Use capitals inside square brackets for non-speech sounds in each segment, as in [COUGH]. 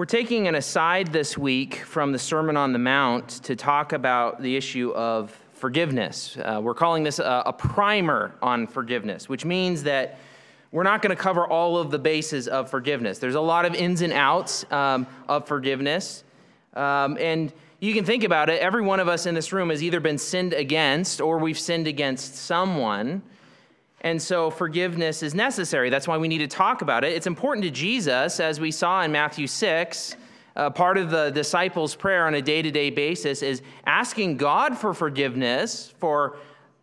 We're taking an aside this week from the Sermon on the Mount to talk about the issue of forgiveness. Uh, we're calling this a, a primer on forgiveness, which means that we're not going to cover all of the bases of forgiveness. There's a lot of ins and outs um, of forgiveness. Um, and you can think about it. Every one of us in this room has either been sinned against or we've sinned against someone. And so forgiveness is necessary. That's why we need to talk about it. It's important to Jesus, as we saw in Matthew 6. Uh, part of the disciples' prayer on a day to day basis is asking God for forgiveness for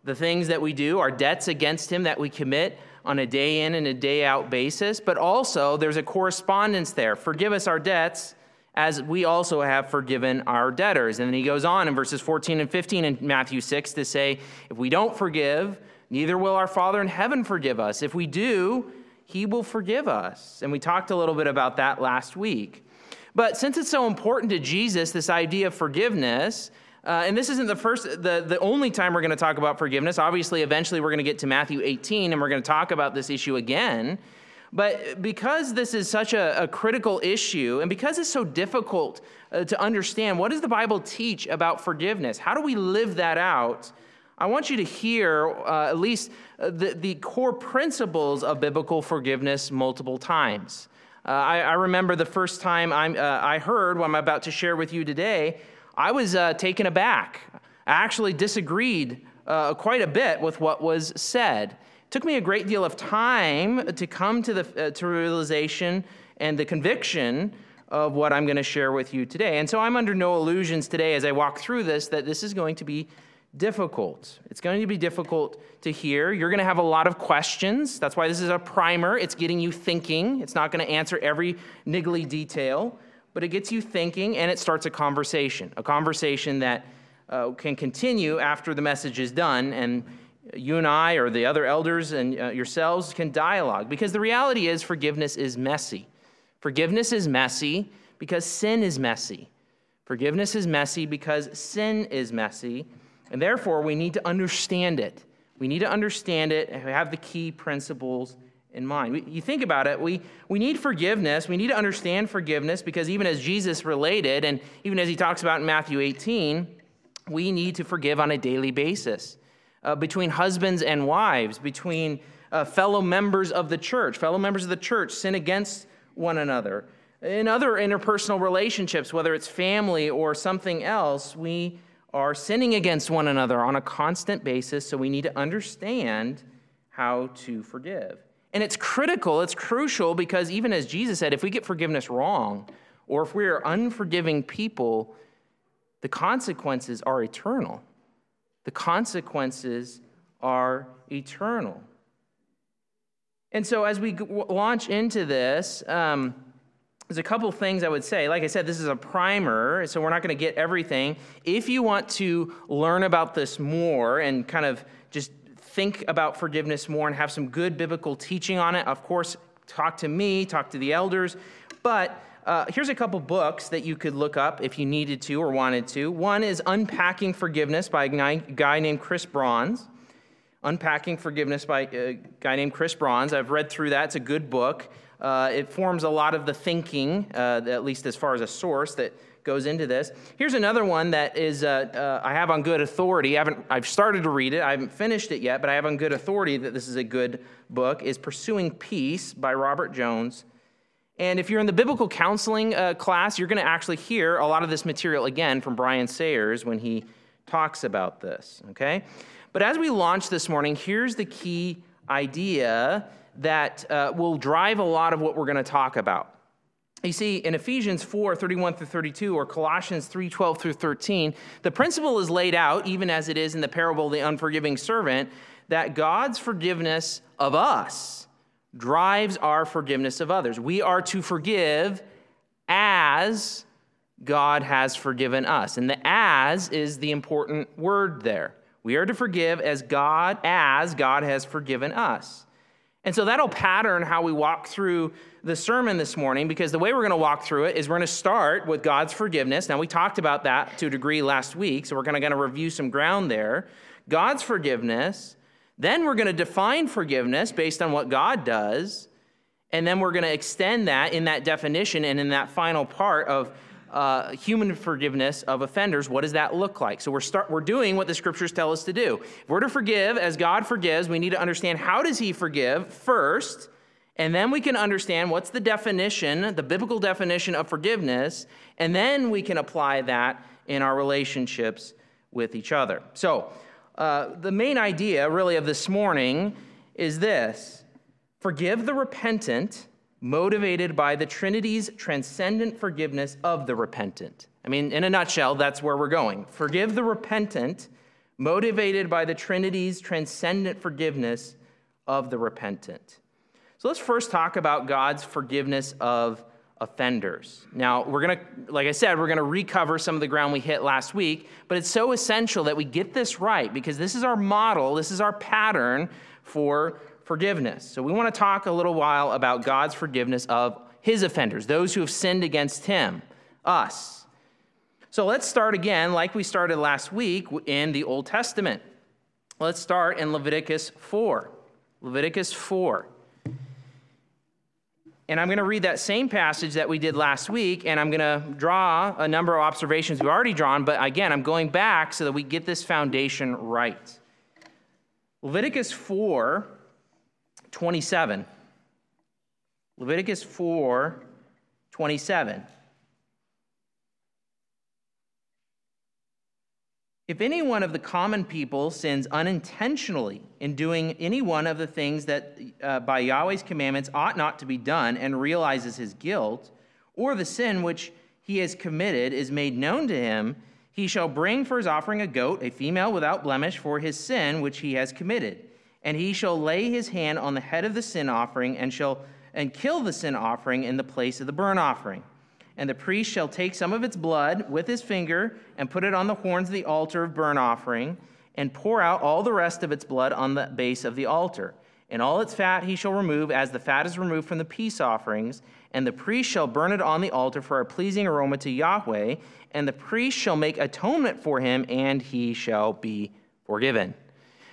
the things that we do, our debts against Him that we commit on a day in and a day out basis. But also, there's a correspondence there. Forgive us our debts as we also have forgiven our debtors. And then he goes on in verses 14 and 15 in Matthew 6 to say, if we don't forgive, Neither will our Father in heaven forgive us. If we do, he will forgive us. And we talked a little bit about that last week. But since it's so important to Jesus, this idea of forgiveness, uh, and this isn't the first, the, the only time we're going to talk about forgiveness. Obviously, eventually we're going to get to Matthew 18 and we're going to talk about this issue again. But because this is such a, a critical issue, and because it's so difficult uh, to understand, what does the Bible teach about forgiveness? How do we live that out? I want you to hear uh, at least uh, the, the core principles of biblical forgiveness multiple times. Uh, I, I, remember the first time uh, i heard what I'm about to share with you today, I was uh, taken aback. I actually disagreed uh, quite a bit with what was said. It took me a great deal of time to come to the to realization and the conviction of what I'm going to share with you today. And so I'm under no illusions today as I walk through this that this is going to be difficult. It's going to be difficult to hear. You're going to have a lot of questions. That's why this is a primer. It's getting you thinking. It's not going to answer every niggly detail, but it gets you thinking and it starts a conversation, a conversation that uh, can continue after the message is done and you and I or the other elders and uh, yourselves can dialogue because the reality is forgiveness is messy. Forgiveness is messy because sin is messy. Forgiveness is messy because sin is messy. And therefore, we need to understand it. We need to understand it and have the key principles in mind. We, you think about it, we, we need forgiveness. We need to understand forgiveness because even as Jesus related, and even as he talks about in Matthew 18, we need to forgive on a daily basis uh, between husbands and wives, between uh, fellow members of the church. Fellow members of the church sin against one another. In other interpersonal relationships, whether it's family or something else, we are sinning against one another on a constant basis, so we need to understand how to forgive. And it's critical, it's crucial because even as Jesus said, if we get forgiveness wrong, or if we are unforgiving people, the consequences are eternal. The consequences are eternal. And so, as we launch into this, um, there's a couple things I would say. Like I said, this is a primer, so we're not going to get everything. If you want to learn about this more and kind of just think about forgiveness more and have some good biblical teaching on it, of course, talk to me, talk to the elders. But uh, here's a couple books that you could look up if you needed to or wanted to. One is Unpacking Forgiveness by a guy named Chris Brauns. Unpacking Forgiveness by a guy named Chris Brauns. I've read through that. It's a good book. Uh, it forms a lot of the thinking, uh, at least as far as a source that goes into this. Here's another one that is uh, uh, I have on good authority. I haven't, I've started to read it. I haven't finished it yet, but I have on good authority that this is a good book. Is Pursuing Peace by Robert Jones. And if you're in the biblical counseling uh, class, you're going to actually hear a lot of this material again from Brian Sayers when he talks about this. Okay, but as we launch this morning, here's the key idea that uh, will drive a lot of what we're going to talk about. You see, in Ephesians 4 31 through 32, or Colossians 3 12 through 13, the principle is laid out, even as it is in the parable of the unforgiving servant, that God's forgiveness of us drives our forgiveness of others. We are to forgive as God has forgiven us. And the as is the important word there. We are to forgive as God as God has forgiven us. And so that'll pattern how we walk through the sermon this morning because the way we're going to walk through it is we're going to start with God's forgiveness. Now, we talked about that to a degree last week, so we're going to review some ground there. God's forgiveness. Then we're going to define forgiveness based on what God does. And then we're going to extend that in that definition and in that final part of uh, human forgiveness of offenders. What does that look like? So we're, start, we're doing what the scriptures tell us to do. If we're to forgive as God forgives, we need to understand how does he forgive first, and then we can understand what's the definition, the biblical definition of forgiveness, and then we can apply that in our relationships with each other. So uh, the main idea, really, of this morning is this forgive the repentant motivated by the Trinity's transcendent forgiveness of the repentant. I mean, in a nutshell, that's where we're going. Forgive the repentant, motivated by the Trinity's transcendent forgiveness of the repentant. So let's first talk about God's forgiveness of offenders. Now, we're going to, like I said, we're going to recover some of the ground we hit last week, but it's so essential that we get this right because this is our model, this is our pattern for forgiveness. So we want to talk a little while about God's forgiveness of his offenders, those who have sinned against him, us. So let's start again, like we started last week in the Old Testament. Let's start in Leviticus 4. Leviticus 4. And I'm going to read that same passage that we did last week, and I'm going to draw a number of observations we've already drawn, but again, I'm going back so that we get this foundation right. Leviticus 4 27. Leviticus 4 27. If any one of the common people sins unintentionally in doing any one of the things that uh, by Yahweh's commandments ought not to be done and realizes his guilt, or the sin which he has committed is made known to him, he shall bring for his offering a goat, a female without blemish, for his sin which he has committed and he shall lay his hand on the head of the sin offering and shall and kill the sin offering in the place of the burnt offering. And the priest shall take some of its blood with his finger and put it on the horns of the altar of burnt offering and pour out all the rest of its blood on the base of the altar. And all its fat he shall remove as the fat is removed from the peace offerings. And the priest shall burn it on the altar for a pleasing aroma to Yahweh. And the priest shall make atonement for him, and he shall be forgiven.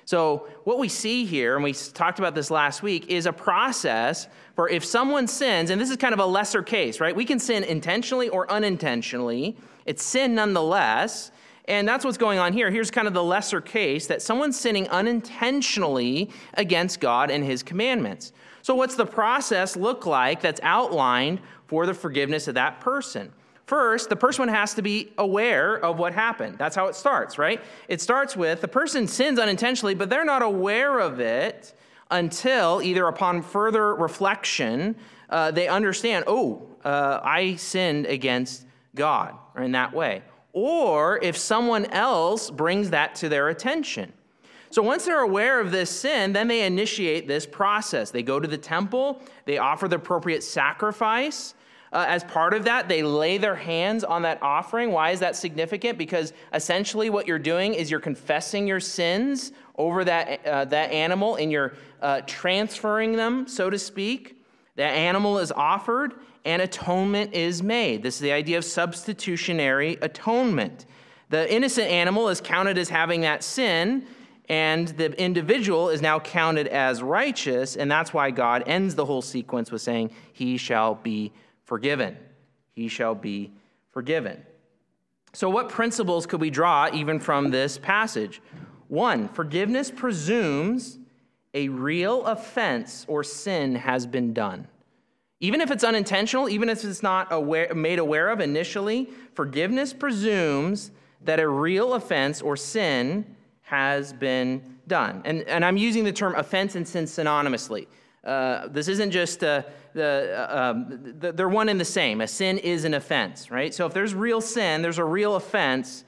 So, what we see here, and we talked about this last week, is a process for if someone sins, and this is kind of a lesser case, right? We can sin intentionally or unintentionally. It's sin nonetheless. And that's what's going on here. Here's kind of the lesser case that someone's sinning unintentionally against God and his commandments. So, what's the process look like that's outlined for the forgiveness of that person? First, the person has to be aware of what happened. That's how it starts, right? It starts with the person sins unintentionally, but they're not aware of it until either upon further reflection, uh, they understand, oh, uh, I sinned against God in that way. Or if someone else brings that to their attention. So once they're aware of this sin, then they initiate this process. They go to the temple, they offer the appropriate sacrifice. Uh, as part of that, they lay their hands on that offering. Why is that significant? Because essentially, what you're doing is you're confessing your sins over that, uh, that animal and you're uh, transferring them, so to speak. That animal is offered and atonement is made. This is the idea of substitutionary atonement. The innocent animal is counted as having that sin, and the individual is now counted as righteous, and that's why God ends the whole sequence with saying, He shall be forgiven. He shall be forgiven. So, what principles could we draw even from this passage? One, forgiveness presumes a real offense or sin has been done. Even if it's unintentional, even if it's not aware, made aware of initially, forgiveness presumes that a real offense or sin has been done. And, and I'm using the term offense and sin synonymously. Uh, this isn't just uh, the, uh, um, they're one and the same. A sin is an offense, right? So if there's real sin, there's a real offense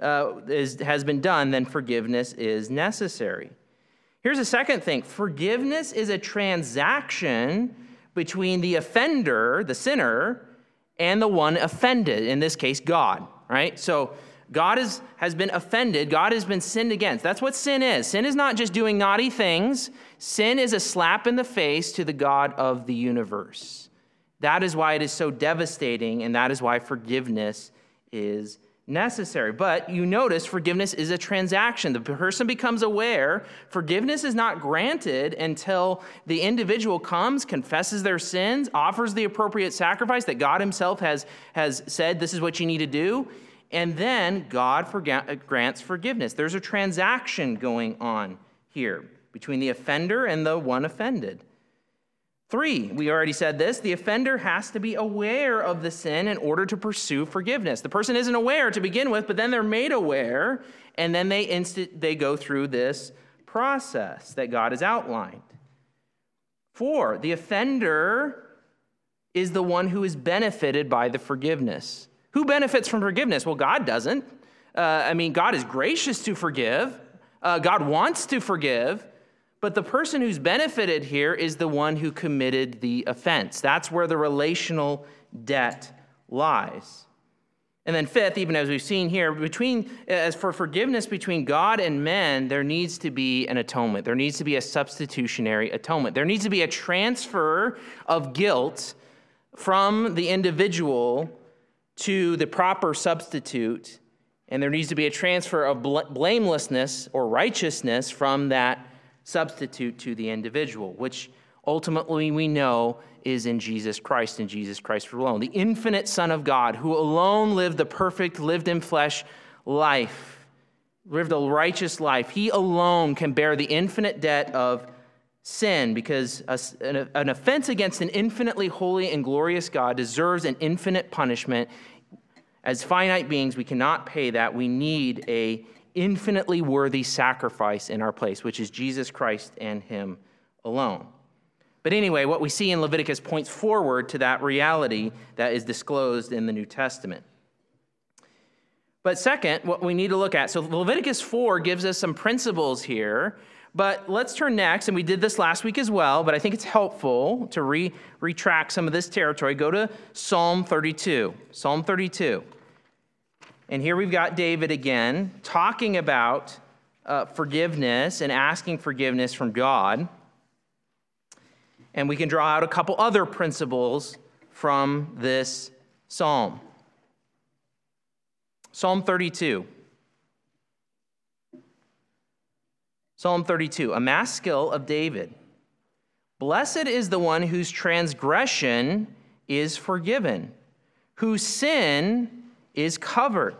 uh, is, has been done, then forgiveness is necessary. Here's a second thing forgiveness is a transaction between the offender, the sinner, and the one offended, in this case, God, right? So God is, has been offended. God has been sinned against. That's what sin is. Sin is not just doing naughty things, sin is a slap in the face to the God of the universe. That is why it is so devastating, and that is why forgiveness is necessary. But you notice forgiveness is a transaction. The person becomes aware. Forgiveness is not granted until the individual comes, confesses their sins, offers the appropriate sacrifice that God Himself has, has said this is what you need to do, and then God grants forgiveness. There's a transaction going on here between the offender and the one offended. Three, we already said this the offender has to be aware of the sin in order to pursue forgiveness. The person isn't aware to begin with, but then they're made aware, and then they, inst- they go through this process that God has outlined. Four, the offender is the one who is benefited by the forgiveness. Who benefits from forgiveness? Well, God doesn't. Uh, I mean, God is gracious to forgive, uh, God wants to forgive. But the person who's benefited here is the one who committed the offense. That's where the relational debt lies. And then, fifth, even as we've seen here, between as for forgiveness between God and men, there needs to be an atonement. There needs to be a substitutionary atonement. There needs to be a transfer of guilt from the individual to the proper substitute, and there needs to be a transfer of blamelessness or righteousness from that substitute to the individual, which ultimately we know is in Jesus Christ and Jesus Christ alone. The infinite Son of God, who alone lived the perfect, lived in flesh life, lived a righteous life. He alone can bear the infinite debt of sin because an offense against an infinitely holy and glorious God deserves an infinite punishment. As finite beings, we cannot pay that. We need a infinitely worthy sacrifice in our place, which is Jesus Christ and Him alone. But anyway, what we see in Leviticus points forward to that reality that is disclosed in the New Testament. But second, what we need to look at so Leviticus 4 gives us some principles here. But let's turn next, and we did this last week as well, but I think it's helpful to re- retract some of this territory. Go to Psalm 32. Psalm 32. And here we've got David again talking about uh, forgiveness and asking forgiveness from God. And we can draw out a couple other principles from this psalm. Psalm 32. Psalm 32, a maskil of David. Blessed is the one whose transgression is forgiven, whose sin is covered.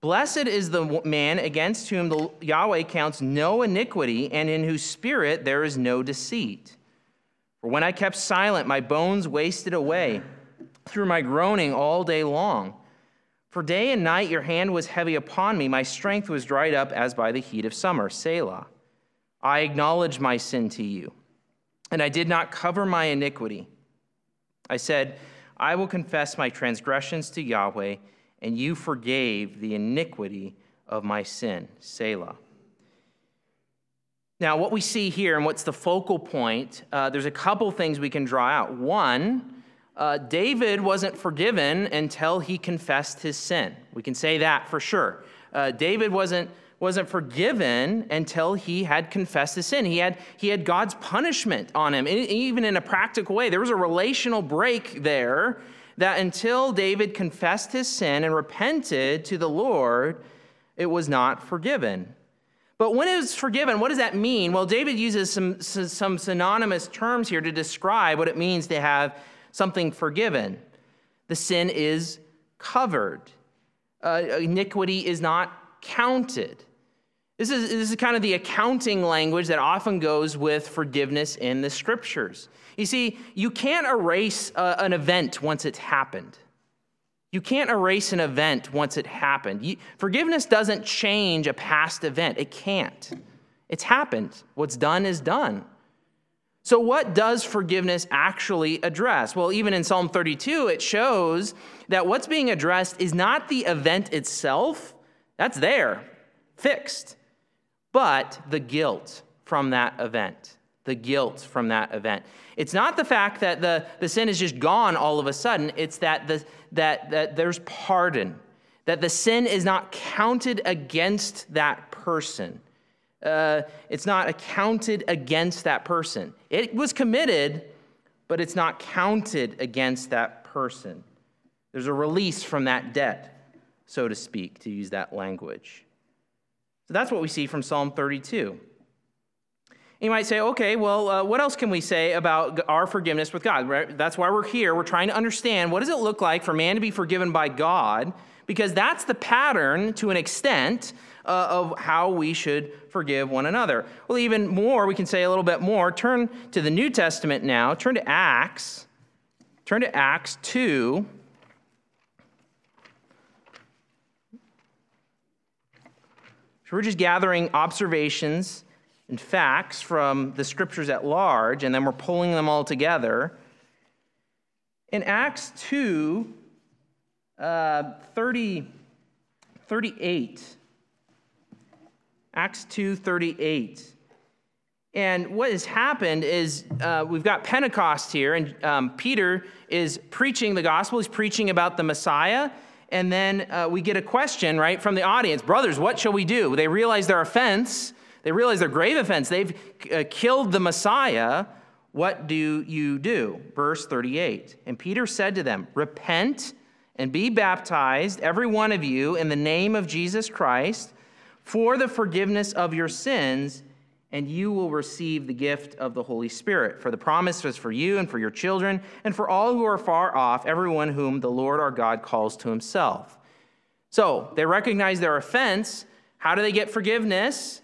Blessed is the man against whom the Yahweh counts no iniquity, and in whose spirit there is no deceit. For when I kept silent, my bones wasted away through my groaning all day long. For day and night your hand was heavy upon me, my strength was dried up as by the heat of summer. Selah. I acknowledged my sin to you, and I did not cover my iniquity. I said, I will confess my transgressions to Yahweh and you forgave the iniquity of my sin. Selah. Now, what we see here and what's the focal point, uh, there's a couple things we can draw out. One, uh, David wasn't forgiven until he confessed his sin. We can say that for sure. Uh, David wasn't, wasn't forgiven until he had confessed his sin. He had, he had God's punishment on him, even in a practical way. There was a relational break there that until David confessed his sin and repented to the Lord, it was not forgiven. But when it was forgiven, what does that mean? Well, David uses some, some synonymous terms here to describe what it means to have something forgiven. The sin is covered, uh, iniquity is not counted. This is, this is kind of the accounting language that often goes with forgiveness in the scriptures. You see, you can't erase uh, an event once it's happened. You can't erase an event once it happened. You, forgiveness doesn't change a past event, it can't. It's happened. What's done is done. So, what does forgiveness actually address? Well, even in Psalm 32, it shows that what's being addressed is not the event itself, that's there, fixed but the guilt from that event. The guilt from that event. It's not the fact that the, the sin is just gone all of a sudden, it's that, the, that, that there's pardon, that the sin is not counted against that person. Uh, it's not accounted against that person. It was committed, but it's not counted against that person. There's a release from that debt so to speak, to use that language. So that's what we see from Psalm 32. You might say, okay, well, uh, what else can we say about our forgiveness with God? Right? That's why we're here. We're trying to understand what does it look like for man to be forgiven by God, because that's the pattern to an extent uh, of how we should forgive one another. Well, even more, we can say a little bit more. Turn to the New Testament now. Turn to Acts. Turn to Acts 2. So we're just gathering observations and facts from the scriptures at large, and then we're pulling them all together. In Acts 2, uh, 30, 38. Acts 2 38. And what has happened is uh, we've got Pentecost here, and um, Peter is preaching the gospel. He's preaching about the Messiah. And then uh, we get a question, right, from the audience Brothers, what shall we do? They realize their offense they realize their grave offense. They've uh, killed the Messiah. What do you do? Verse 38. And Peter said to them, Repent and be baptized, every one of you, in the name of Jesus Christ, for the forgiveness of your sins, and you will receive the gift of the Holy Spirit. For the promise is for you and for your children, and for all who are far off, everyone whom the Lord our God calls to himself. So they recognize their offense. How do they get forgiveness?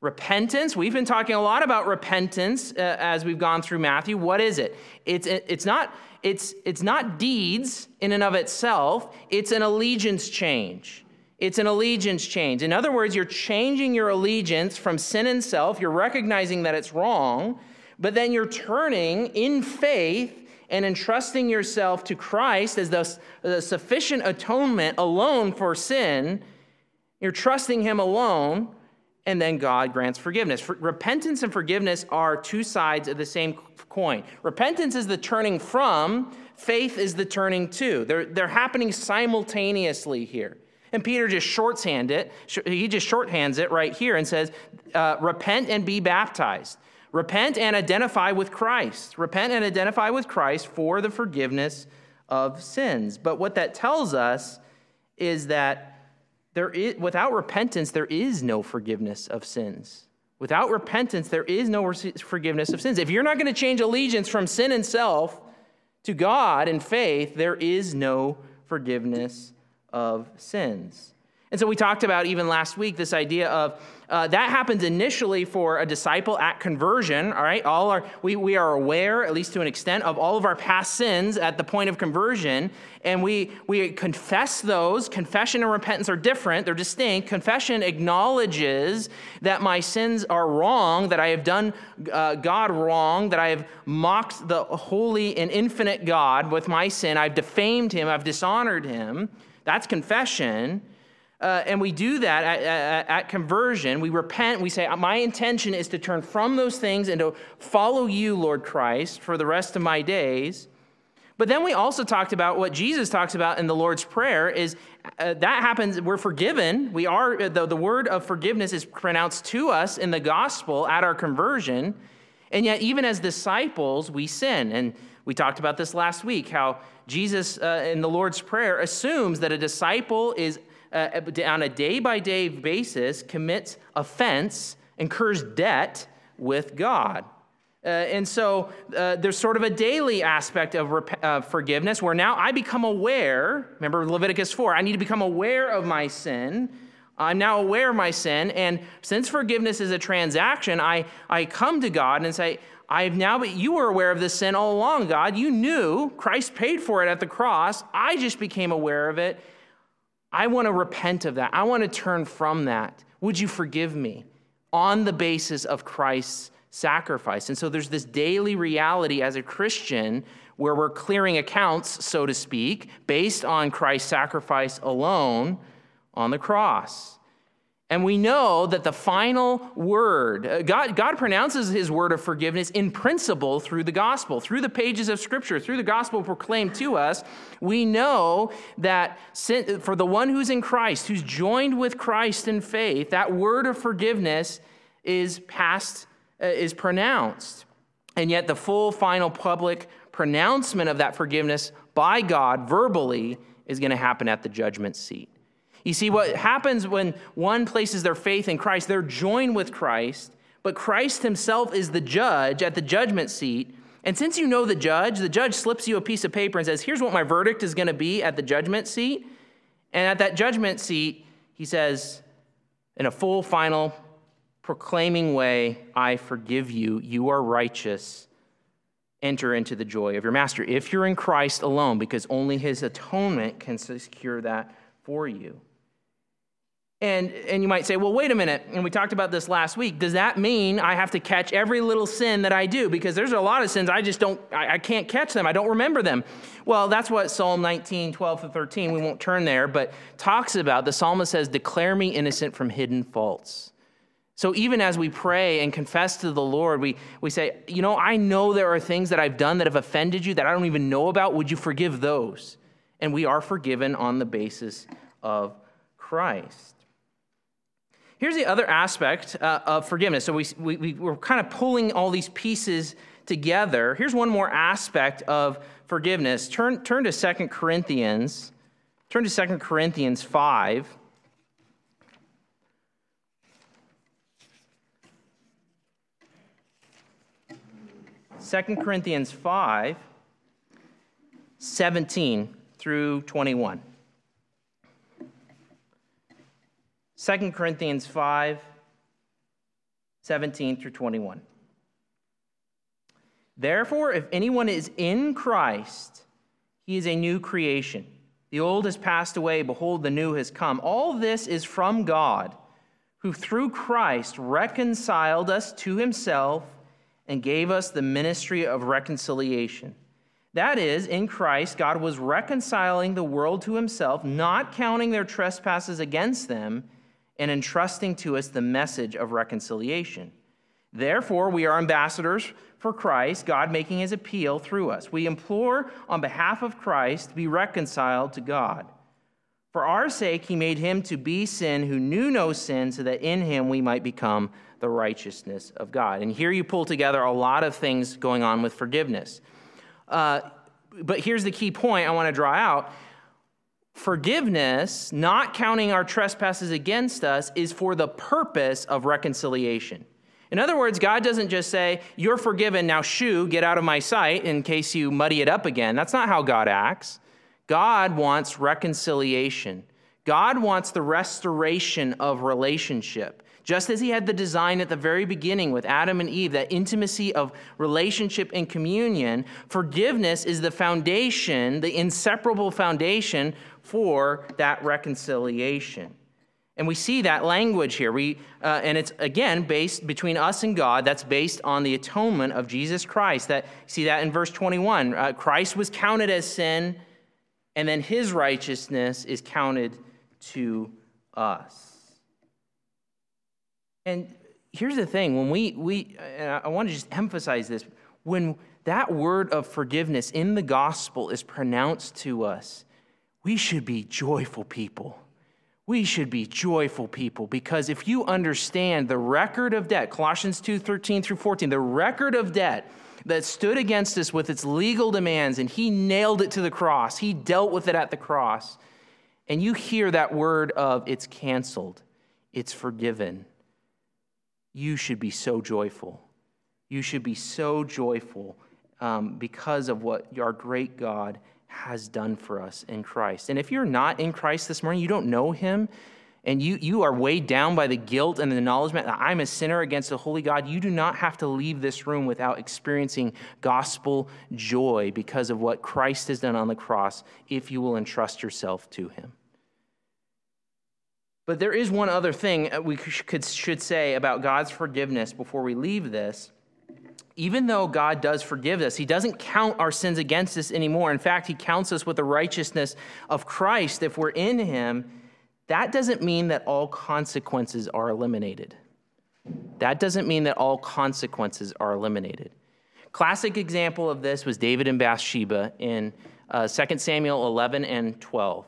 Repentance, we've been talking a lot about repentance uh, as we've gone through Matthew. What is it? It's, it's, not, it's, it's not deeds in and of itself, it's an allegiance change. It's an allegiance change. In other words, you're changing your allegiance from sin and self, you're recognizing that it's wrong, but then you're turning in faith and entrusting yourself to Christ as the, the sufficient atonement alone for sin. You're trusting Him alone and then God grants forgiveness. For, repentance and forgiveness are two sides of the same coin. Repentance is the turning from, faith is the turning to. They're, they're happening simultaneously here. And Peter just shorthand it. He just shorthands it right here and says, uh, "Repent and be baptized. Repent and identify with Christ. Repent and identify with Christ for the forgiveness of sins." But what that tells us is that there is, without repentance, there is no forgiveness of sins. Without repentance, there is no forgiveness of sins. If you're not going to change allegiance from sin and self to God and faith, there is no forgiveness of sins. And so we talked about even last week this idea of uh, that happens initially for a disciple at conversion, all right? All our, we, we are aware, at least to an extent, of all of our past sins at the point of conversion, and we, we confess those. Confession and repentance are different, they're distinct. Confession acknowledges that my sins are wrong, that I have done uh, God wrong, that I have mocked the holy and infinite God with my sin, I've defamed him, I've dishonored him. That's confession. Uh, and we do that at, at, at, conversion. We repent. We say, My intention is to turn from those things and to follow you, Lord Christ, for the rest of my days. But then we also talked about what Jesus talks about in the Lord's Prayer is uh, that happens, we're forgiven. We are, uh, the, the word of forgiveness is pronounced to us in the gospel at our conversion. And yet, even as disciples, we sin. And we talked about this last week how Jesus uh, in the Lord's Prayer assumes that a disciple is uh, on a day by day basis commits offense, incurs debt with God. Uh, and so uh, there's sort of a daily aspect of rep- uh, forgiveness where now I become aware. Remember Leviticus 4 I need to become aware of my sin. I'm now aware of my sin. And since forgiveness is a transaction, I, I come to God and say, I've now, but you were aware of this sin all along, God. You knew Christ paid for it at the cross. I just became aware of it. I want to repent of that. I want to turn from that. Would you forgive me on the basis of Christ's sacrifice? And so there's this daily reality as a Christian where we're clearing accounts, so to speak, based on Christ's sacrifice alone on the cross. And we know that the final word, uh, God, God pronounces his word of forgiveness in principle through the gospel, through the pages of scripture, through the gospel proclaimed to us. We know that for the one who's in Christ, who's joined with Christ in faith, that word of forgiveness is passed, uh, is pronounced. And yet the full, final, public pronouncement of that forgiveness by God verbally is going to happen at the judgment seat. You see, what happens when one places their faith in Christ, they're joined with Christ, but Christ himself is the judge at the judgment seat. And since you know the judge, the judge slips you a piece of paper and says, Here's what my verdict is going to be at the judgment seat. And at that judgment seat, he says, in a full, final, proclaiming way, I forgive you. You are righteous. Enter into the joy of your master. If you're in Christ alone, because only his atonement can secure that for you. And, and you might say, well, wait a minute. And we talked about this last week. Does that mean I have to catch every little sin that I do? Because there's a lot of sins I just don't, I, I can't catch them. I don't remember them. Well, that's what Psalm 19, 12 to 13, we won't turn there, but talks about. The psalmist says, declare me innocent from hidden faults. So even as we pray and confess to the Lord, we, we say, you know, I know there are things that I've done that have offended you that I don't even know about. Would you forgive those? And we are forgiven on the basis of Christ. Here's the other aspect uh, of forgiveness. So we, we, we're kind of pulling all these pieces together. Here's one more aspect of forgiveness. Turn, turn to 2 Corinthians. Turn to 2 Corinthians 5. Second Corinthians 5, 17 through 21. 2 Corinthians 5 17 through 21. Therefore, if anyone is in Christ, he is a new creation. The old has passed away, behold, the new has come. All this is from God, who through Christ reconciled us to himself and gave us the ministry of reconciliation. That is, in Christ, God was reconciling the world to himself, not counting their trespasses against them and entrusting to us the message of reconciliation. Therefore, we are ambassadors for Christ, God making his appeal through us. We implore on behalf of Christ to be reconciled to God. For our sake, he made him to be sin who knew no sin, so that in him we might become the righteousness of God. And here you pull together a lot of things going on with forgiveness. Uh, but here's the key point I want to draw out Forgiveness, not counting our trespasses against us, is for the purpose of reconciliation. In other words, God doesn't just say, You're forgiven, now shoo, get out of my sight in case you muddy it up again. That's not how God acts. God wants reconciliation, God wants the restoration of relationship. Just as he had the design at the very beginning with Adam and Eve, that intimacy of relationship and communion, forgiveness is the foundation, the inseparable foundation for that reconciliation. And we see that language here. We, uh, and it's again based between us and God. That's based on the atonement of Jesus Christ. That see that in verse 21. Uh, Christ was counted as sin, and then his righteousness is counted to us. And here's the thing when we, we I want to just emphasize this when that word of forgiveness in the gospel is pronounced to us, we should be joyful people. We should be joyful people because if you understand the record of debt, Colossians 2 13 through 14, the record of debt that stood against us with its legal demands, and he nailed it to the cross, he dealt with it at the cross. And you hear that word of it's canceled, it's forgiven. You should be so joyful. You should be so joyful um, because of what our great God has done for us in Christ. And if you're not in Christ this morning, you don't know him, and you, you are weighed down by the guilt and the acknowledgement that I'm a sinner against the holy God, you do not have to leave this room without experiencing gospel joy because of what Christ has done on the cross if you will entrust yourself to him. But there is one other thing we could, should say about God's forgiveness before we leave this even though God does forgive us, He doesn't count our sins against us anymore. In fact, He counts us with the righteousness of Christ if we're in Him. That doesn't mean that all consequences are eliminated. That doesn't mean that all consequences are eliminated. Classic example of this was David and Bathsheba in uh, 2 Samuel 11 and 12.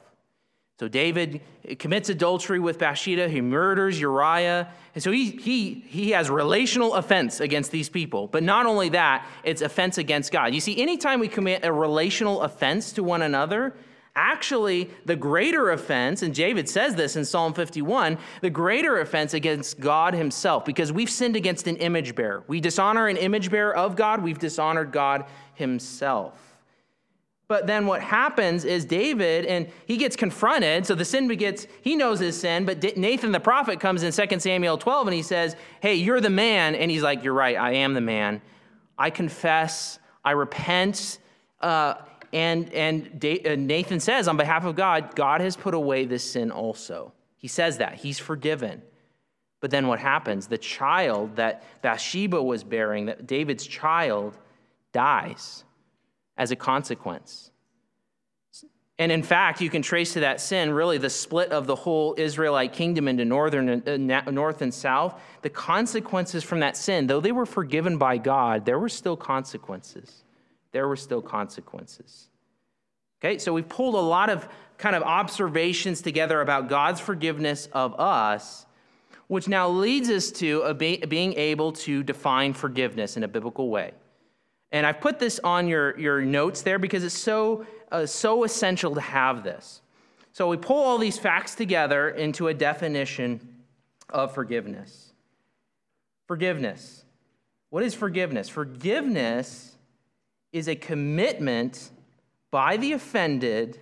So David commits adultery with Bathsheba. He murders Uriah. And so he, he, he has relational offense against these people. But not only that, it's offense against God. You see, anytime we commit a relational offense to one another, Actually, the greater offense, and David says this in Psalm 51, the greater offense against God himself, because we've sinned against an image bearer. We dishonor an image bearer of God, we've dishonored God himself. But then what happens is David, and he gets confronted. So the sin begets, he knows his sin, but Nathan the prophet comes in 2 Samuel 12 and he says, Hey, you're the man. And he's like, You're right, I am the man. I confess, I repent. Uh, and, and uh, Nathan says, on behalf of God, God has put away this sin also. He says that. He's forgiven. But then what happens? The child that Bathsheba was bearing, that David's child, dies as a consequence. And in fact, you can trace to that sin really the split of the whole Israelite kingdom into northern uh, north and south. The consequences from that sin, though they were forgiven by God, there were still consequences. There were still consequences. Okay, so we've pulled a lot of kind of observations together about God's forgiveness of us, which now leads us to being able to define forgiveness in a biblical way. And I've put this on your, your notes there because it's so, uh, so essential to have this. So we pull all these facts together into a definition of forgiveness. Forgiveness. What is forgiveness? Forgiveness is a commitment by the offended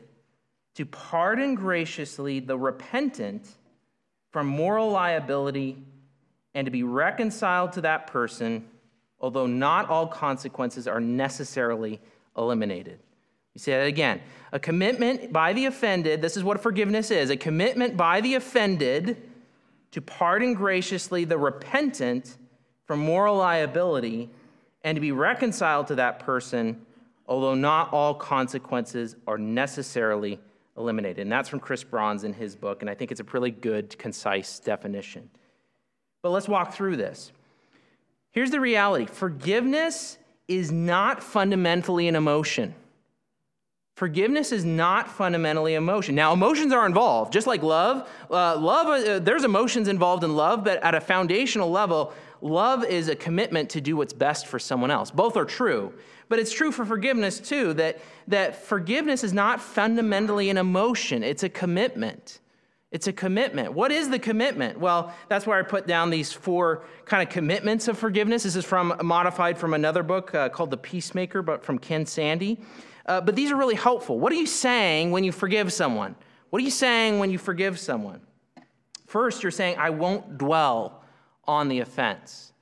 to pardon graciously the repentant from moral liability and to be reconciled to that person although not all consequences are necessarily eliminated. You say that again. A commitment by the offended, this is what forgiveness is a commitment by the offended to pardon graciously the repentant from moral liability and to be reconciled to that person, although not all consequences are necessarily eliminated. And that's from Chris Brauns in his book, and I think it's a pretty good, concise definition. But let's walk through this. Here's the reality forgiveness is not fundamentally an emotion. Forgiveness is not fundamentally an emotion. Now, emotions are involved, just like love. Uh, love, uh, there's emotions involved in love, but at a foundational level, love is a commitment to do what's best for someone else. Both are true. But it's true for forgiveness too, that, that forgiveness is not fundamentally an emotion, it's a commitment. It's a commitment. What is the commitment? Well, that's where I put down these four kind of commitments of forgiveness. This is from modified from another book uh, called The Peacemaker, but from Ken Sande. Uh, but these are really helpful. What are you saying when you forgive someone? What are you saying when you forgive someone? First, you're saying, I won't dwell on the offense.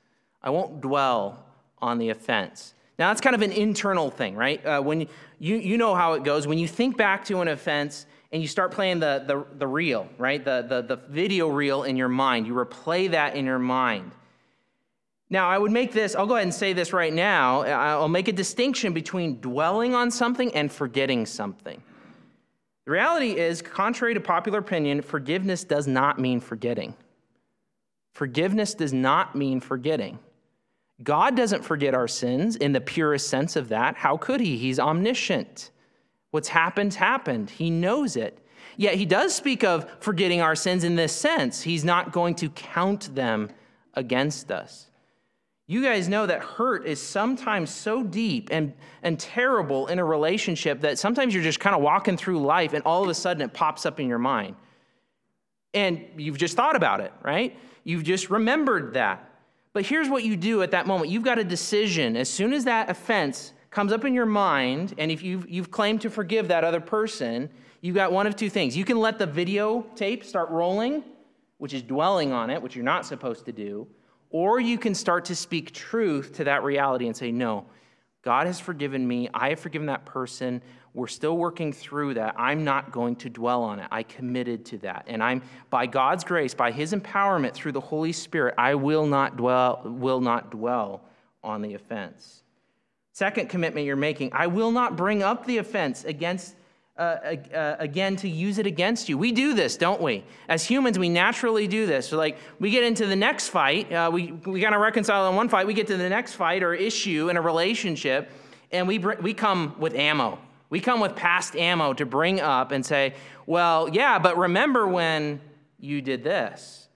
I won't dwell on the offense. Now, that's kind of an internal thing, right? Uh, when you, you know how it goes. When you think back to an offense, and you start playing the, the, the reel, right? The, the, the video reel in your mind. You replay that in your mind. Now, I would make this, I'll go ahead and say this right now. I'll make a distinction between dwelling on something and forgetting something. The reality is, contrary to popular opinion, forgiveness does not mean forgetting. Forgiveness does not mean forgetting. God doesn't forget our sins in the purest sense of that. How could He? He's omniscient. What's happened, happened. He knows it. Yet he does speak of forgetting our sins in this sense. He's not going to count them against us. You guys know that hurt is sometimes so deep and, and terrible in a relationship that sometimes you're just kind of walking through life and all of a sudden it pops up in your mind. And you've just thought about it, right? You've just remembered that. But here's what you do at that moment you've got a decision. As soon as that offense comes up in your mind, and if you've, you've claimed to forgive that other person, you've got one of two things. You can let the videotape start rolling, which is dwelling on it, which you're not supposed to do, or you can start to speak truth to that reality and say, No, God has forgiven me. I have forgiven that person. We're still working through that. I'm not going to dwell on it. I committed to that. And I'm by God's grace, by his empowerment through the Holy Spirit, I will not dwell will not dwell on the offense. Second commitment you're making I will not bring up the offense against. Uh, uh, again, to use it against you. We do this, don't we? As humans, we naturally do this. So like, we get into the next fight, uh, we, we got to reconcile in one fight, we get to the next fight or issue in a relationship, and we, br- we come with ammo. We come with past ammo to bring up and say, well, yeah, but remember when you did this.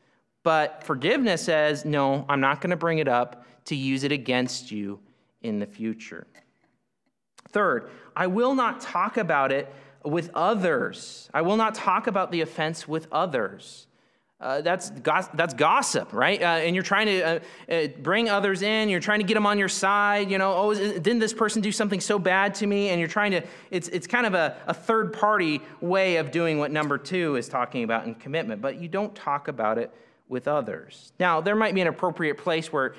But forgiveness says, no, I'm not going to bring it up to use it against you in the future. Third, I will not talk about it with others. I will not talk about the offense with others. Uh, that's, that's gossip, right? Uh, and you're trying to uh, uh bring others in. You're trying to get them on your side. You know, oh, didn't this person do something so bad to me? And you're trying to, it's, it's kind of a, a third party way of doing what number two is talking about in commitment, but you don't talk about it with others. Now, there might be an appropriate place where,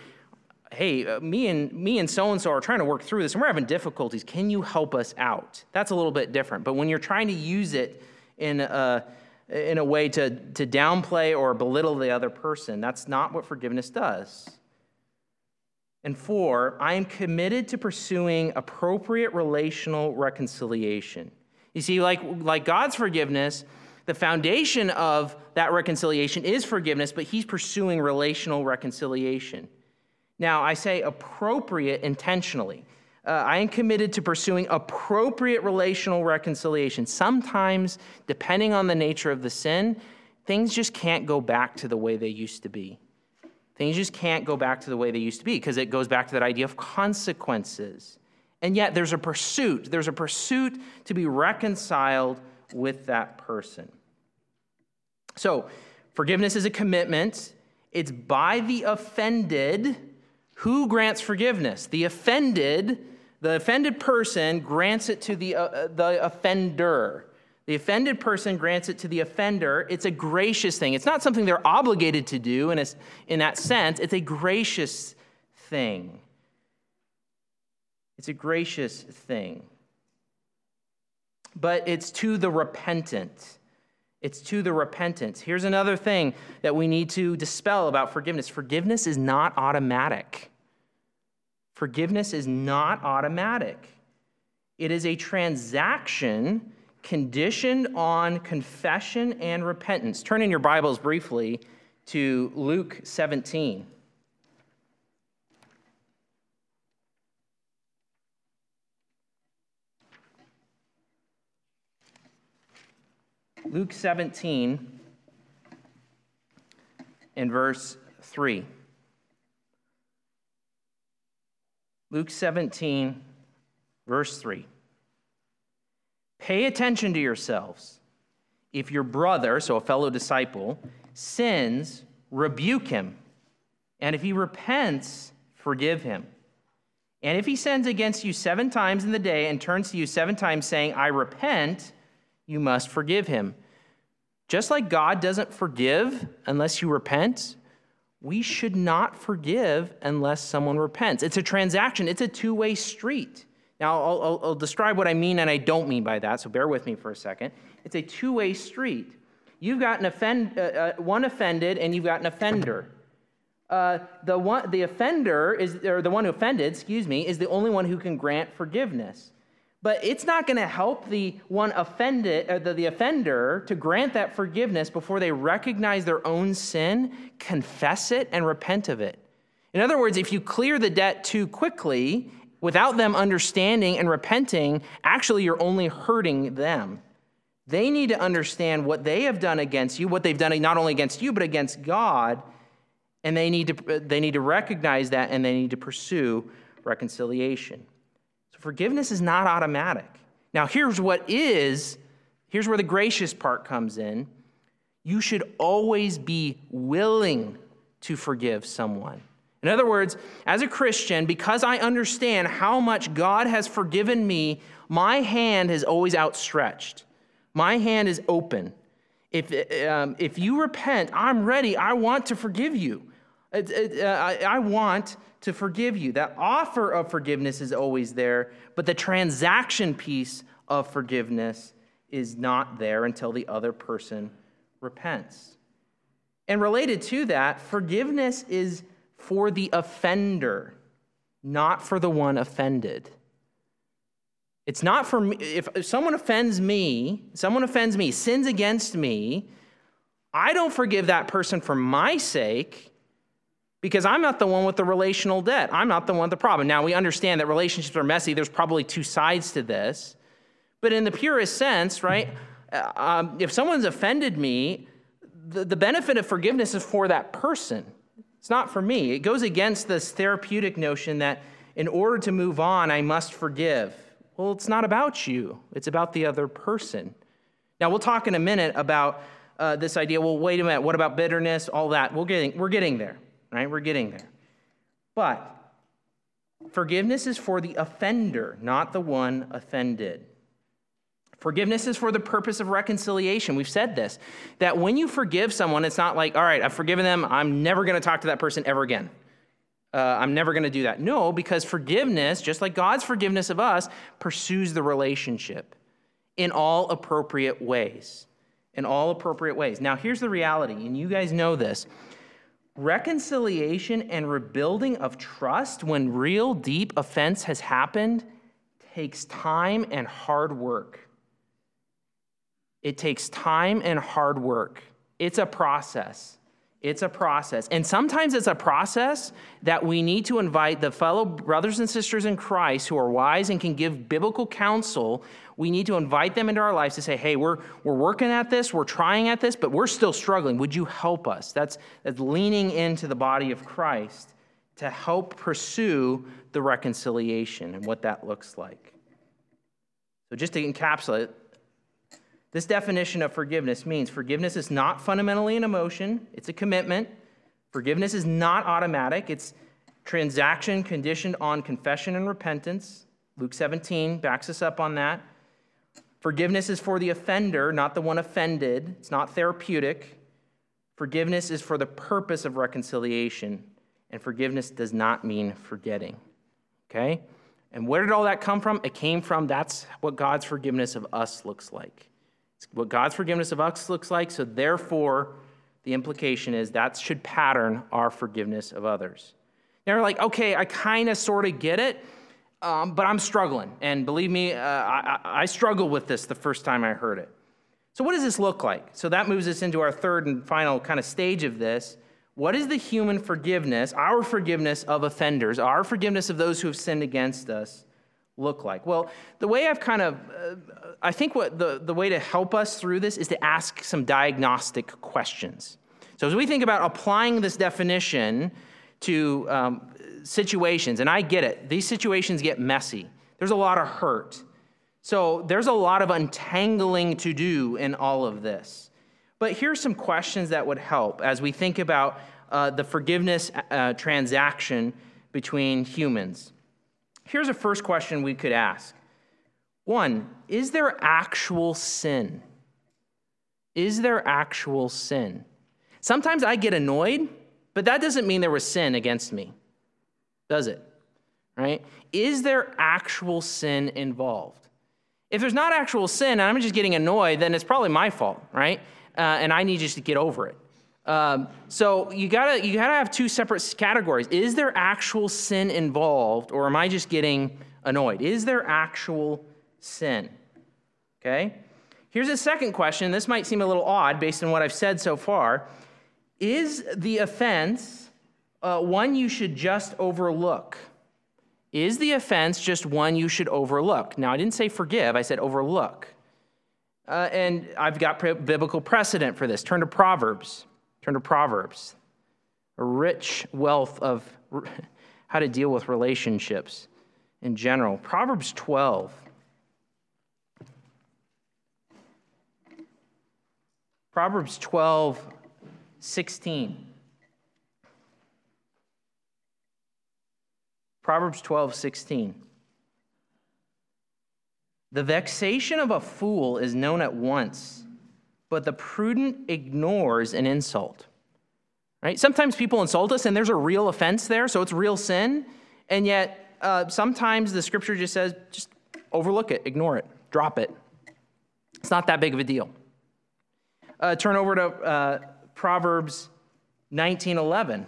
hey, uh, me and me and so and so are trying to work through this, and we're having difficulties. Can you help us out? That's a little bit different. But when you're trying to use it in a in a way to, to downplay or belittle the other person. That's not what forgiveness does. And four, I am committed to pursuing appropriate relational reconciliation. You see, like, like God's forgiveness, the foundation of that reconciliation is forgiveness, but He's pursuing relational reconciliation. Now, I say appropriate intentionally uh, I am committed to pursuing appropriate relational reconciliation. Sometimes, depending on the nature of the sin, things just can't go back to the way they used to be. Things just can't go back to the way they used to be because it goes back to that idea of consequences. And yet, there's a pursuit. There's a pursuit to be reconciled with that person. So, forgiveness is a commitment, it's by the offended. Who grants forgiveness? The offended the offended person grants it to the, uh, the offender. The offended person grants it to the offender. It's a gracious thing. It's not something they're obligated to do in, a, in that sense. It's a gracious thing. It's a gracious thing. But it's to the repentant. It's to the repentance. Here's another thing that we need to dispel about forgiveness forgiveness is not automatic. Forgiveness is not automatic, it is a transaction conditioned on confession and repentance. Turn in your Bibles briefly to Luke 17. Luke 17 in verse 3. Luke 17, verse 3. Pay attention to yourselves. If your brother, so a fellow disciple, sins, rebuke him. And if he repents, forgive him. And if he sins against you seven times in the day and turns to you seven times saying, I repent, you must forgive him. Just like God doesn't forgive unless you repent, we should not forgive unless someone repents. It's a transaction, it's a two way street. Now, I'll, I'll, I'll, describe what I mean and I don't mean by that, so bear with me for a second. It's a two way street. You've got an offend, uh, uh, one offended and you've got an offender. Uh, the, one, the offender is, or the one who offended, excuse me, is the only one who can grant forgiveness. But it's not going to help the one offended, or uh, the, the offender to grant that forgiveness before they recognize their own sin, confess it, and repent of it. In other words, if you clear the debt too quickly without them understanding and repenting, actually you're only hurting them. They need to understand what they have done against you, what they've done not only against you, but against God. And they need to, they need to recognize that and they need to pursue reconciliation. Forgiveness is not automatic. Now, here's what is, here's where the gracious part comes in. You should always be willing to forgive someone. In other words, as a Christian, because I understand how much God has forgiven me, my hand is always outstretched. My hand is open. If, um, if you repent, I'm ready. I want to forgive you. It, uh, I, I want to forgive you. That offer of forgiveness is always there, but the transaction piece of forgiveness is not there until the other person repents. And related to that, forgiveness is for the offender, not for the one offended. It's not for me. If, if someone offends me, someone offends me, sins against me, I don't forgive that person for my sake because I'm not the one with the relational debt. I'm not the one with the problem. Now, we understand that relationships are messy. There's probably two sides to this. But in the purest sense, right, uh, um, if someone's offended me, the, the benefit of forgiveness is for that person. It's not for me. It goes against this therapeutic notion that in order to move on, I must forgive. Well, it's not about you, it's about the other person. Now, we'll talk in a minute about uh, this idea. Well, wait a minute, what about bitterness? All that. We're getting, we're getting there, right? We're getting there. But forgiveness is for the offender, not the one offended. Forgiveness is for the purpose of reconciliation. We've said this that when you forgive someone, it's not like, all right, I've forgiven them, I'm never going to talk to that person ever again. Uh, I'm never going to do that. No, because forgiveness, just like God's forgiveness of us, pursues the relationship in all appropriate ways. In all appropriate ways. Now, here's the reality, and you guys know this reconciliation and rebuilding of trust when real deep offense has happened takes time and hard work. It takes time and hard work. It's a process. It's a process. And sometimes it's a process that we need to invite the fellow brothers and sisters in Christ who are wise and can give biblical counsel. We need to invite them into our lives to say, hey, we're, we're working at this, we're trying at this, but we're still struggling. Would you help us? That's, that's leaning into the body of Christ to help pursue the reconciliation and what that looks like. So, just to encapsulate, this definition of forgiveness means forgiveness is not fundamentally an emotion, it's a commitment. Forgiveness is not automatic, it's transaction conditioned on confession and repentance. Luke 17 backs us up on that. Forgiveness is for the offender, not the one offended. It's not therapeutic. Forgiveness is for the purpose of reconciliation, and forgiveness does not mean forgetting. Okay? And where did all that come from? It came from that's what God's forgiveness of us looks like. It's what God's forgiveness of us looks like, so therefore, the implication is that should pattern our forgiveness of others. They're like, okay, I kind of sort of get it, um, but I'm struggling. And believe me, uh, I, I struggled with this the first time I heard it. So, what does this look like? So, that moves us into our third and final kind of stage of this. What is the human forgiveness, our forgiveness of offenders, our forgiveness of those who have sinned against us? Look like? Well, the way I've kind of, uh, I think what the, the way to help us through this is to ask some diagnostic questions. So as we think about applying this definition to um, situations, and I get it, these situations get messy. There's a lot of hurt. So there's a lot of untangling to do in all of this. But here's some questions that would help as we think about uh, the forgiveness uh, transaction between humans. Here's a first question we could ask One, is there actual sin? Is there actual sin? Sometimes I get annoyed, but that doesn't mean there was sin against me, does it? Right? Is there actual sin involved? If there's not actual sin and I'm just getting annoyed, then it's probably my fault, right? Uh, and I need just to get over it. Um, so you gotta you gotta have two separate categories. Is there actual sin involved, or am I just getting annoyed? Is there actual sin? Okay. Here's a second question. This might seem a little odd based on what I've said so far. Is the offense uh, one you should just overlook? Is the offense just one you should overlook? Now, I didn't say forgive, I said overlook. Uh, and I've got biblical precedent for this. Turn to Proverbs. Turn to Proverbs, a rich wealth of [LAUGHS] how to deal with relationships in general. Proverbs 12. Proverbs 12, 16. Proverbs 12, 16. The vexation of a fool is known at once but the prudent ignores an insult. Right? Sometimes people insult us, and there's a real offense there, so it's real sin. And yet, uh, sometimes the scripture just says, just overlook it, ignore it, drop it. It's not that big of a deal. Uh, turn over to uh, Proverbs 19:11.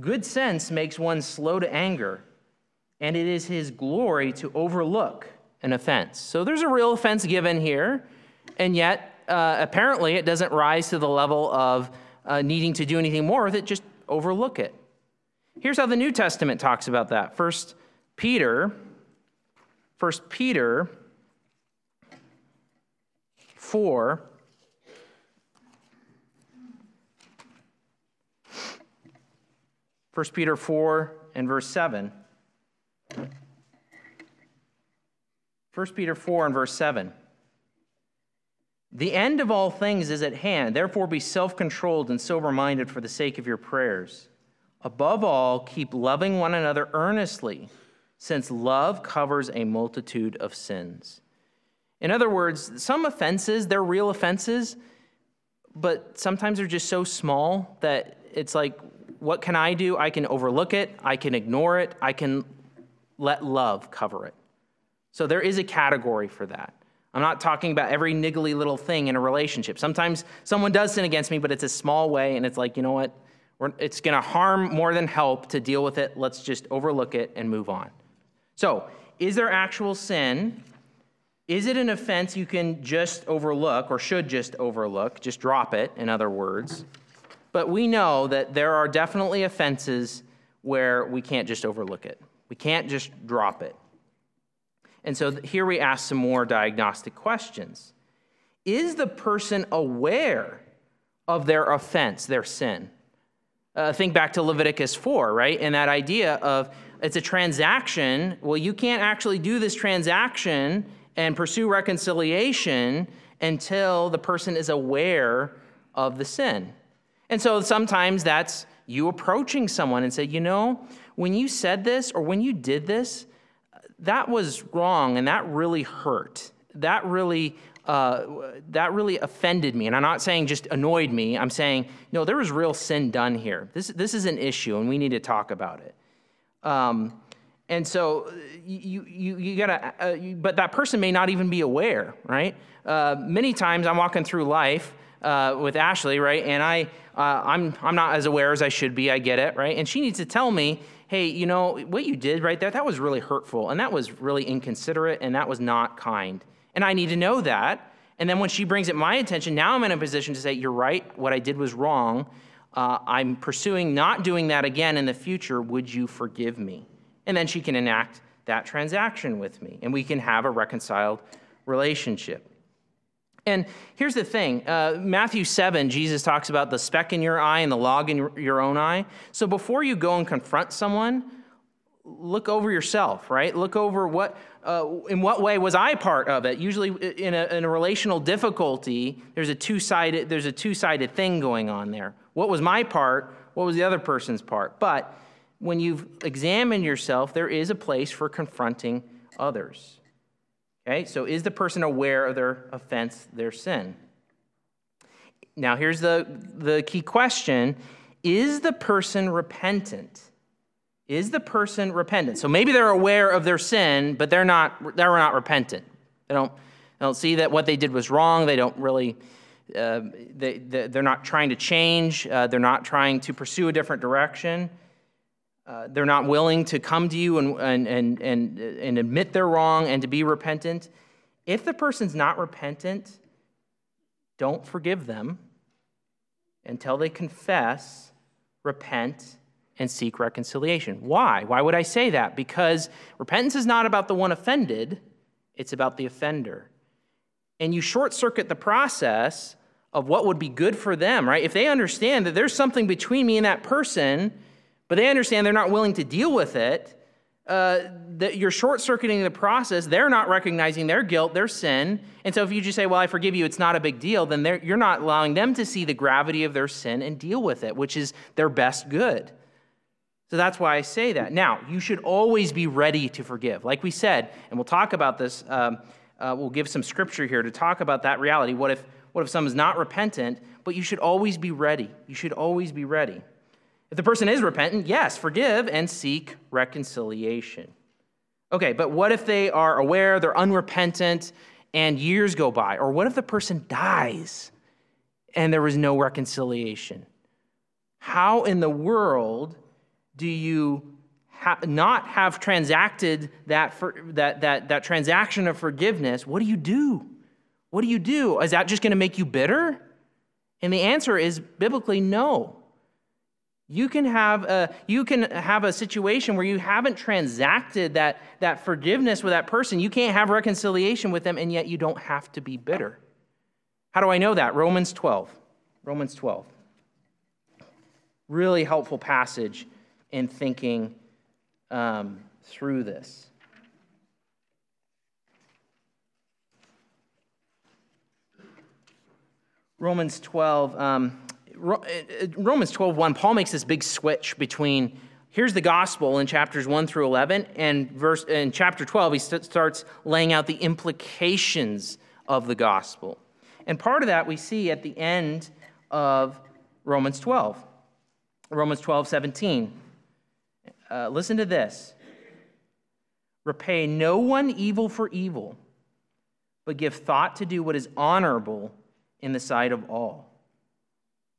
Good sense makes one slow to anger and it is his glory to overlook an offense. So there's a real offense given here, and yet uh, apparently it doesn't rise to the level of uh, needing to do anything more with it, just overlook it. Here's how the New Testament talks about that. First Peter, First Peter 4. 1 Peter 4 and verse 7. 1 Peter 4 and verse 7. The end of all things is at hand. Therefore, be self controlled and sober minded for the sake of your prayers. Above all, keep loving one another earnestly, since love covers a multitude of sins. In other words, some offenses, they're real offenses, but sometimes they're just so small that it's like, what can I do? I can overlook it, I can ignore it, I can let love cover it. So there is a category for that. I'm not talking about every niggly little thing in a relationship. Sometimes someone does sin against me, but it's a small way, and it's like, you know what? it's going to harm more than help to deal with it. Let's just overlook it and move on. So, is there actual sin? Is it an offense you can just overlook or should just overlook? Just drop it, in other words. But we know that there are definitely offenses where we can't just overlook it, we can't just drop it. And so here we ask some more diagnostic questions. Is the person aware of their offense, their sin? Uh, think back to Leviticus 4, right? And that idea of it's a transaction. Well, you can't actually do this transaction and pursue reconciliation until the person is aware of the sin. And so sometimes that's you approaching someone and say, you know, when you said this or when you did this, that was wrong and that really hurt. That really, uh, that really offended me. And I'm not saying just annoyed me. I'm saying, no, there was real sin done here. This, this is an issue and we need to talk about it. Um, and so you, you, you gotta, uh, you, but that person may not even be aware, right? Uh, many times I'm walking through life uh, with Ashley, right? And I, uh, I'm, I'm not as aware as I should be. I get it, right? And she needs to tell me, hey, you know, what you did right there, that was really hurtful and that was really inconsiderate and that was not kind. And I need to know that. And then when she brings it my attention, now I'm in a position to say, you're right, what I did was wrong. Uh, I'm pursuing not doing that again in the future. Would you forgive me? And then she can enact that transaction with me and we can have a reconciled relationship. And here's the thing uh, Matthew 7, Jesus talks about the speck in your eye and the log in your own eye. So before you go and confront someone, look over yourself, right? Look over what, uh, in what way was I part of it? Usually in a, in a relational difficulty, there's a two-sided, there's a two-sided thing going on there. What was my part? What was the other person's part? But when you've examined yourself, there is a place for confronting others. Okay, so is the person aware of their offense, their sin? Now, here's the, the key question Is the person repentant? Is the person repentant? So maybe they're aware of their sin, but they're not, they're not repentant. They don't, they don't see that what they did was wrong. They don't really, uh, they, they're not trying to change. Uh, they're not trying to pursue a different direction. Uh, they're not willing to come to you and, and, and, and, and admit they're wrong and to be repentant. If the person's not repentant, don't forgive them until they confess, repent, and seek reconciliation. Why? Why would I say that? Because repentance is not about the one offended, it's about the offender. And you short circuit the process of what would be good for them, right? If they understand that there's something between me and that person, but they understand they're not willing to deal with it, uh, that you're short circuiting the process. They're not recognizing their guilt, their sin. And so if you just say, Well, I forgive you, it's not a big deal, then you're not allowing them to see the gravity of their sin and deal with it, which is their best good. So that's why I say that. Now, you should always be ready to forgive. Like we said, and we'll talk about this, um, uh, we'll give some scripture here to talk about that reality. What if, what if someone's not repentant? But you should always be ready. You should always be ready. If the person is repentant, yes, forgive and seek reconciliation. Okay, but what if they are aware, they're unrepentant, and years go by? Or what if the person dies and there was no reconciliation? How in the world do you ha- not have transacted that, for, that, that, that transaction of forgiveness? What do you do? What do you do? Is that just going to make you bitter? And the answer is biblically no. You can have a, you can have a situation where you haven't transacted that, that forgiveness with that person. You can't have reconciliation with them, and yet you don't have to be bitter. How do I know that? Romans 12. Romans 12. Really helpful passage in thinking um, through this. Romans 12, um, Romans 12, 1, Paul makes this big switch between here's the gospel in chapters 1 through 11, and verse, in chapter 12, he st- starts laying out the implications of the gospel. And part of that we see at the end of Romans 12. Romans 12, 17. Uh, listen to this Repay no one evil for evil, but give thought to do what is honorable in the sight of all.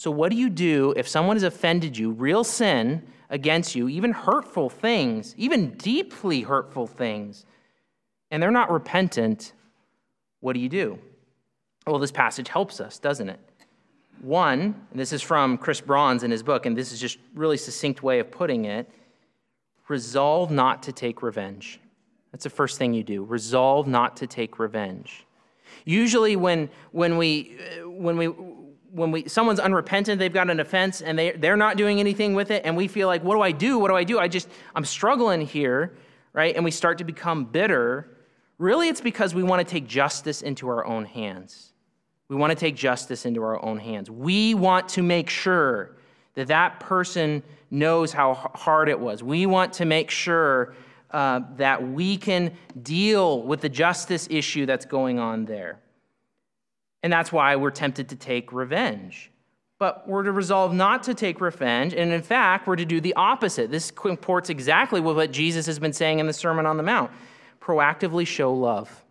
So, what do you do if someone has offended you, real sin against you, even hurtful things, even deeply hurtful things, and they're not repentant? What do you do? Well, this passage helps us, doesn't it? One, this is from Chris Brauns in his book, and this is just really succinct way of putting it resolve not to take revenge. That's the first thing you do. Resolve not to take revenge. Usually, when, when, we, when we when we someone's unrepentant they've got an offense and they, they're not doing anything with it and we feel like what do i do? What do i do? I just i'm struggling here right? And we start to become bitter. Really it's because we want to take justice into our own hands. We want to take justice into our own hands. We want to make sure that that person knows how hard it was. We want to make sure uh, that we can deal with the justice issue that's going on there and that's why we're tempted to take revenge. But we're to resolve not to take revenge, and in fact, we're to do the opposite. This comports exactly with what Jesus has been saying in the Sermon on the Mount proactively show love,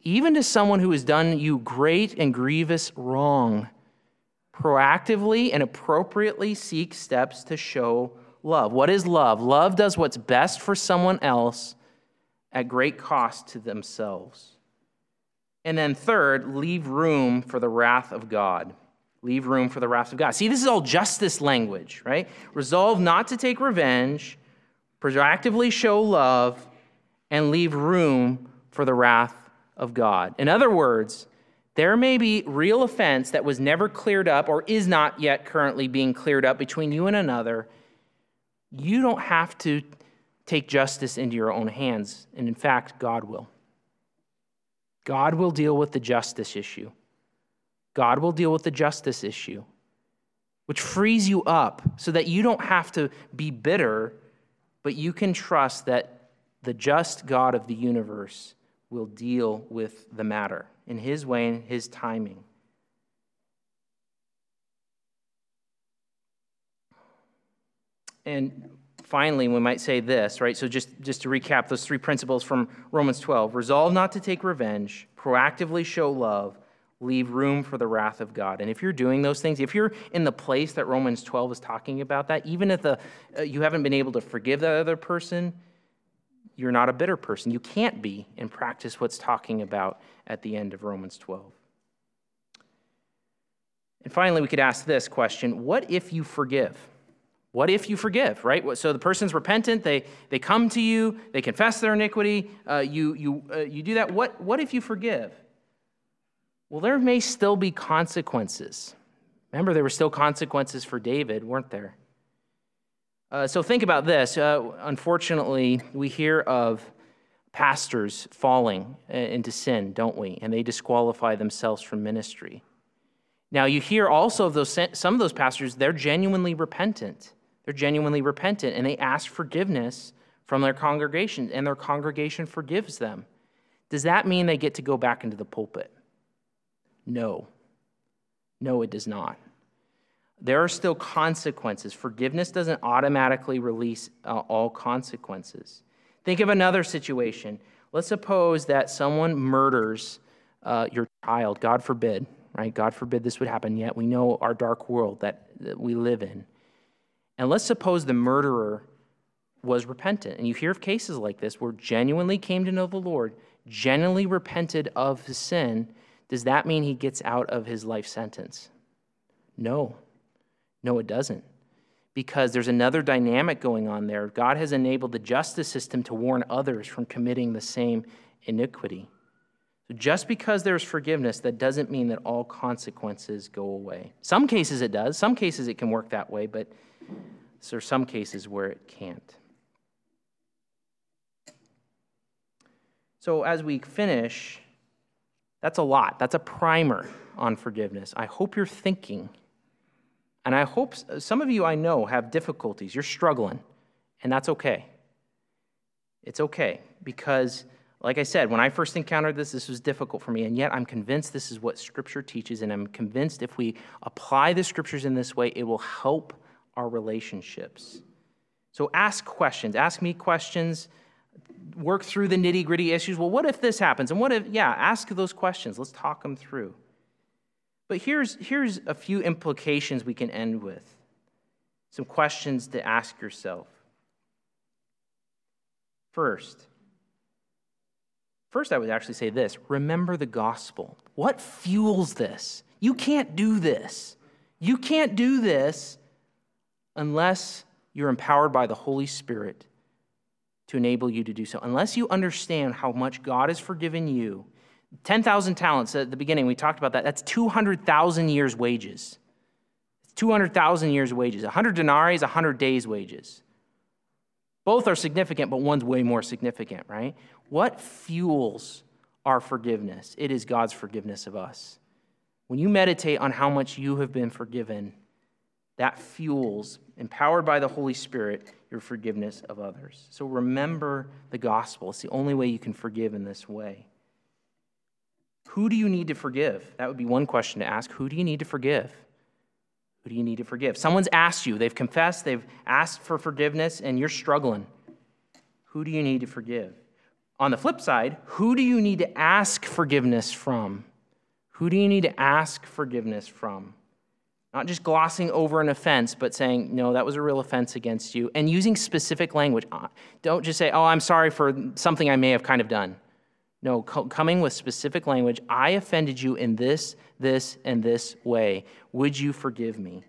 even to someone who has done you great and grievous wrong. Proactively and appropriately seek steps to show love. What is love? Love does what's best for someone else at great cost to themselves. And then, third, leave room for the wrath of God. Leave room for the wrath of God. See, this is all justice language, right? Resolve not to take revenge, proactively show love, and leave room for the wrath of God. In other words, there may be real offense that was never cleared up or is not yet currently being cleared up between you and another. You don't have to take justice into your own hands. And in fact, God will. God will deal with the justice issue. God will deal with the justice issue, which frees you up so that you don't have to be bitter, but you can trust that the just God of the universe will deal with the matter in His way and His timing. And finally, we might say this, right? So just, just to recap those three principles from Romans 12 resolve not to take revenge, proactively show love, leave room for the wrath of God. And if you're doing those things, if you're in the place that Romans 12 is talking about that, even if the, uh, you haven't been able to forgive that other person, you're not a bitter person. You can't be and practice what's talking about at the end of Romans 12. And finally, we could ask this question What if you forgive? What if you forgive, right? So the person's repentant, they, they come to you, they confess their iniquity, uh, you, you, uh, you do that. What, what if you forgive? Well, there may still be consequences. Remember, there were still consequences for David, weren't there? Uh, so think about this. Uh, unfortunately, we hear of pastors falling uh, into sin, don't we? And they disqualify themselves from ministry. Now, you hear also of those, some of those pastors, they're genuinely repentant. They're genuinely repentant and they ask forgiveness from their congregation, and their congregation forgives them. Does that mean they get to go back into the pulpit? No. No, it does not. There are still consequences. Forgiveness doesn't automatically release uh, all consequences. Think of another situation. Let's suppose that someone murders uh, your child. God forbid, right? God forbid this would happen, yet we know our dark world that, that we live in And let's suppose the murderer was repentant. And you hear of cases like this where genuinely came to know the Lord, genuinely repented of his sin. Does that mean he gets out of his life sentence? No. No, it doesn't. Because there's another dynamic going on there. God has enabled the justice system to warn others from committing the same iniquity. Just because there's forgiveness, that doesn't mean that all consequences go away. Some cases it does. Some cases it can work that way, but there are some cases where it can't. So as we finish, that's a lot. That's a primer on forgiveness. I hope you're thinking. And I hope some of you I know have difficulties. You're struggling, and that's okay. It's okay because like I said, when I first encountered this, this was difficult for me, and yet I'm convinced this is what Scripture teaches, and I'm convinced if we apply the Scriptures in this way, it will help our relationships. So ask questions, ask me questions, work through the nitty gritty issues. Well, what if this happens? And what if, yeah, ask those questions. Let's talk them through. But here's, here's a few implications we can end with some questions to ask yourself. First, First, I would actually say this remember the gospel. What fuels this? You can't do this. You can't do this unless you're empowered by the Holy Spirit to enable you to do so. Unless you understand how much God has forgiven you. 10,000 talents at the beginning, we talked about that. That's 200,000 years' wages. 200,000 years' wages. 100 denarii is 100 days' wages. Both are significant, but one's way more significant, right? What fuels our forgiveness? It is God's forgiveness of us. When you meditate on how much you have been forgiven, that fuels, empowered by the Holy Spirit, your forgiveness of others. So remember the gospel. It's the only way you can forgive in this way. Who do you need to forgive? That would be one question to ask. Who do you need to forgive? Who do you need to forgive? Someone's asked you, they've confessed, they've asked for forgiveness, and you're struggling. Who do you need to forgive? On the flip side, who do you need to ask forgiveness from? Who do you need to ask forgiveness from? Not just glossing over an offense, but saying, no, that was a real offense against you, and using specific language. Uh, don't just say, oh, I'm sorry for something I may have kind of done. No, coming with specific language. I offended you in this, this, and this way. Would you forgive me?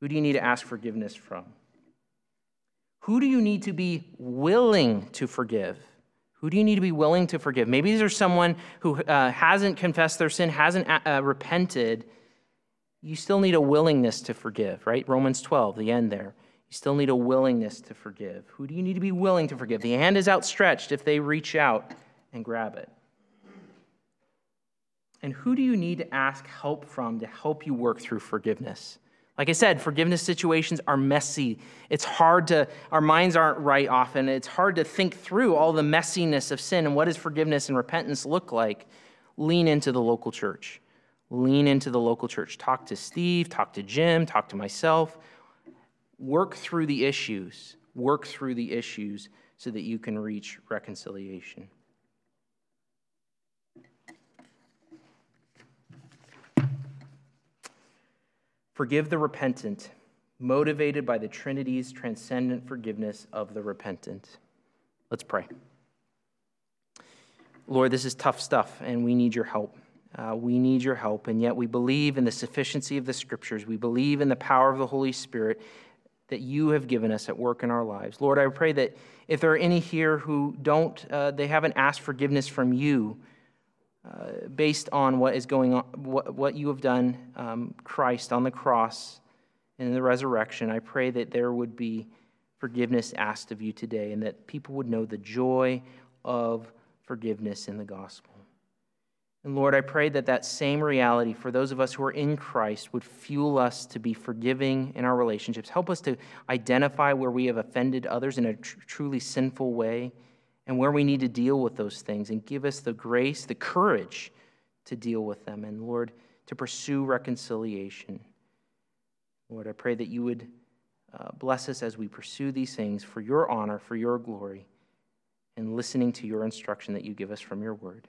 Who do you need to ask forgiveness from? Who do you need to be willing to forgive? Who do you need to be willing to forgive? Maybe there's someone who uh, hasn't confessed their sin, hasn't uh, uh repented. You still need a willingness to forgive, right? Romans 12, the end there. You still need a willingness to forgive. Who do you need to be willing to forgive? The hand is outstretched if they reach out and grab it. And who do you need to ask help from to help you work through forgiveness? Like I said, forgiveness situations are messy. It's hard to, our minds aren't right often. It's hard to think through all the messiness of sin and what does forgiveness and repentance look like. Lean into the local church. Lean into the local church. Talk to Steve, talk to Jim, talk to myself work through the issues, work through the issues so that you can reach reconciliation. Forgive the repentant, motivated by the Trinity's transcendent forgiveness of the repentant. Let's pray. Lord, this is tough stuff, and we need your help. Uh, we need your help, and yet we believe in the sufficiency of the Scriptures. We believe in the power of the Holy Spirit, that you have given us at work in our lives. Lord, I pray that if there are any here who don't, uh, they haven't asked forgiveness from you uh, based on what is going on, what, what you have done, um, Christ on the cross and in the resurrection, I pray that there would be forgiveness asked of you today and that people would know the joy of forgiveness in the gospel. And Lord, I pray that that same reality for those of us who are in Christ would fuel us to be forgiving in our relationships. Help us to identify where we have offended others in a tr- truly sinful way and where we need to deal with those things. And give us the grace, the courage to deal with them. And Lord, to pursue reconciliation. Lord, I pray that you would uh, bless us as we pursue these things for your honor, for your glory, and listening to your instruction that you give us from your word.